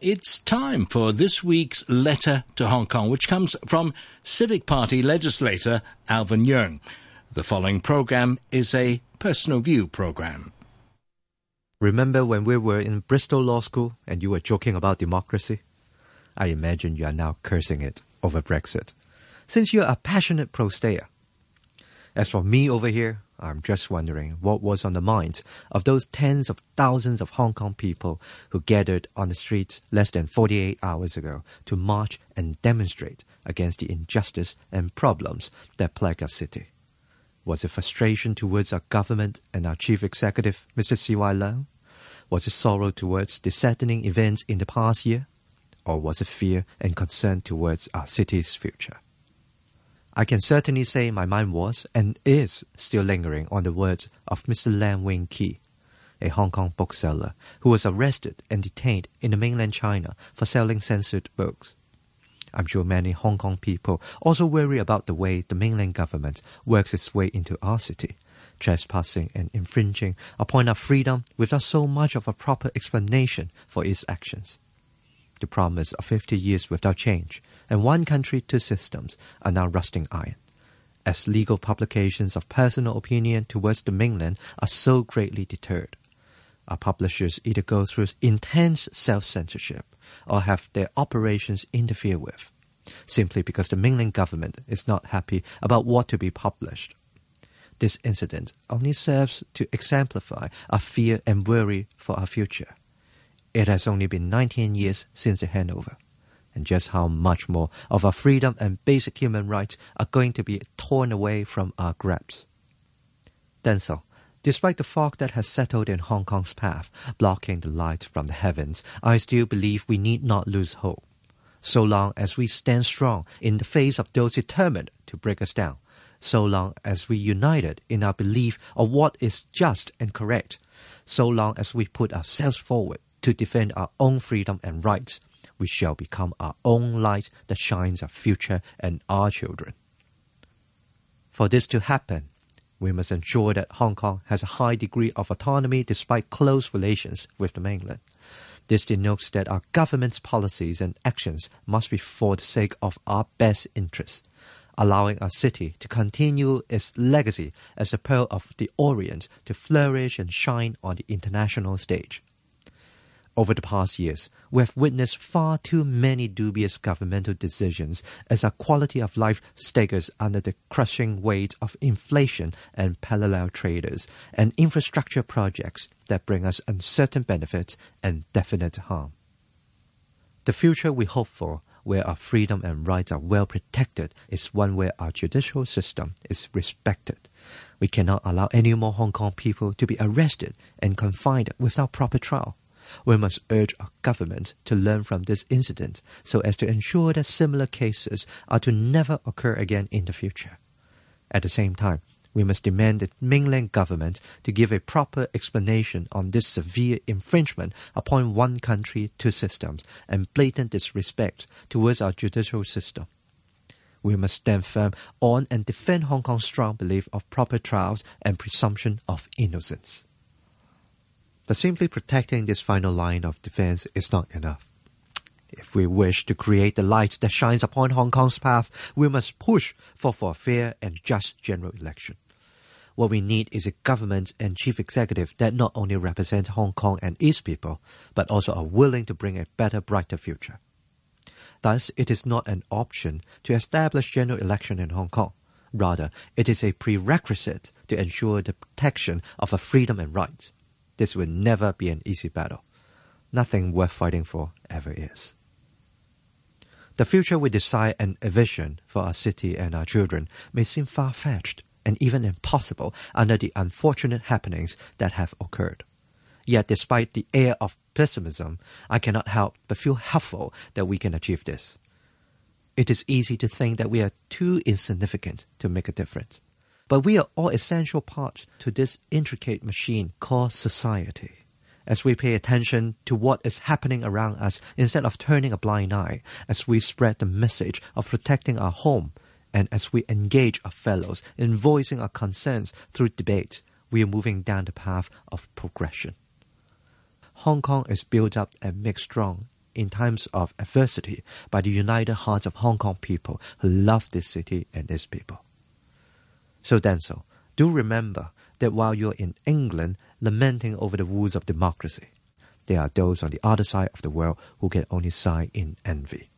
it's time for this week's letter to Hong Kong, which comes from Civic Party legislator Alvin Yeung. The following program is a personal view program. Remember when we were in Bristol Law School and you were joking about democracy? I imagine you are now cursing it over Brexit, since you're a passionate pro-stayer. As for me over here, I'm just wondering what was on the minds of those tens of thousands of Hong Kong people who gathered on the streets less than 48 hours ago to march and demonstrate against the injustice and problems that plague our city. Was it frustration towards our government and our chief executive, Mr. C.Y. Leung? Was it sorrow towards the saddening events in the past year? Or was it fear and concern towards our city's future? I can certainly say my mind was and is still lingering on the words of Mr. Lam Wing Kee, a Hong Kong bookseller who was arrested and detained in the mainland China for selling censored books. I'm sure many Hong Kong people also worry about the way the mainland government works its way into our city, trespassing and infringing upon our freedom without so much of a proper explanation for its actions. The promise of 50 years without change and one country, two systems are now rusting iron, as legal publications of personal opinion towards the mainland are so greatly deterred. Our publishers either go through intense self-censorship or have their operations interfered with, simply because the mainland government is not happy about what to be published. This incident only serves to exemplify our fear and worry for our future. It has only been 19 years since the handover and just how much more of our freedom and basic human rights are going to be torn away from our grasp. Denzil, despite the fog that has settled in Hong Kong's path, blocking the light from the heavens, I still believe we need not lose hope. So long as we stand strong in the face of those determined to break us down, so long as we united in our belief of what is just and correct, so long as we put ourselves forward to defend our own freedom and rights, we shall become our own light that shines our future and our children. For this to happen, we must ensure that Hong Kong has a high degree of autonomy despite close relations with the mainland. This denotes that our government's policies and actions must be for the sake of our best interests, allowing our city to continue its legacy as a pearl of the Orient to flourish and shine on the international stage. Over the past years, we have witnessed far too many dubious governmental decisions as our quality of life staggers under the crushing weight of inflation and parallel traders and infrastructure projects that bring us uncertain benefits and definite harm. The future we hope for, where our freedom and rights are well protected, is one where our judicial system is respected. We cannot allow any more Hong Kong people to be arrested and confined without proper trial we must urge our government to learn from this incident so as to ensure that similar cases are to never occur again in the future. At the same time, we must demand the mainland government to give a proper explanation on this severe infringement upon one country, two systems, and blatant disrespect towards our judicial system. We must stand firm on and defend Hong Kong's strong belief of proper trials and presumption of innocence. But simply protecting this final line of defense is not enough. If we wish to create the light that shines upon Hong Kong's path, we must push for, for a fair and just general election. What we need is a government and chief executive that not only represent Hong Kong and its people, but also are willing to bring a better, brighter future. Thus, it is not an option to establish general election in Hong Kong. Rather, it is a prerequisite to ensure the protection of our freedom and rights. This will never be an easy battle. Nothing worth fighting for ever is. The future we desire and envision for our city and our children may seem far-fetched and even impossible under the unfortunate happenings that have occurred. Yet despite the air of pessimism, I cannot help but feel hopeful that we can achieve this. It is easy to think that we are too insignificant to make a difference. But we are all essential parts to this intricate machine called society. As we pay attention to what is happening around us instead of turning a blind eye, as we spread the message of protecting our home, and as we engage our fellows in voicing our concerns through debate, we are moving down the path of progression. Hong Kong is built up and made strong in times of adversity by the united hearts of Hong Kong people who love this city and its people. So, Denzil, do remember that while you're in England lamenting over the woes of democracy, there are those on the other side of the world who can only sigh in envy.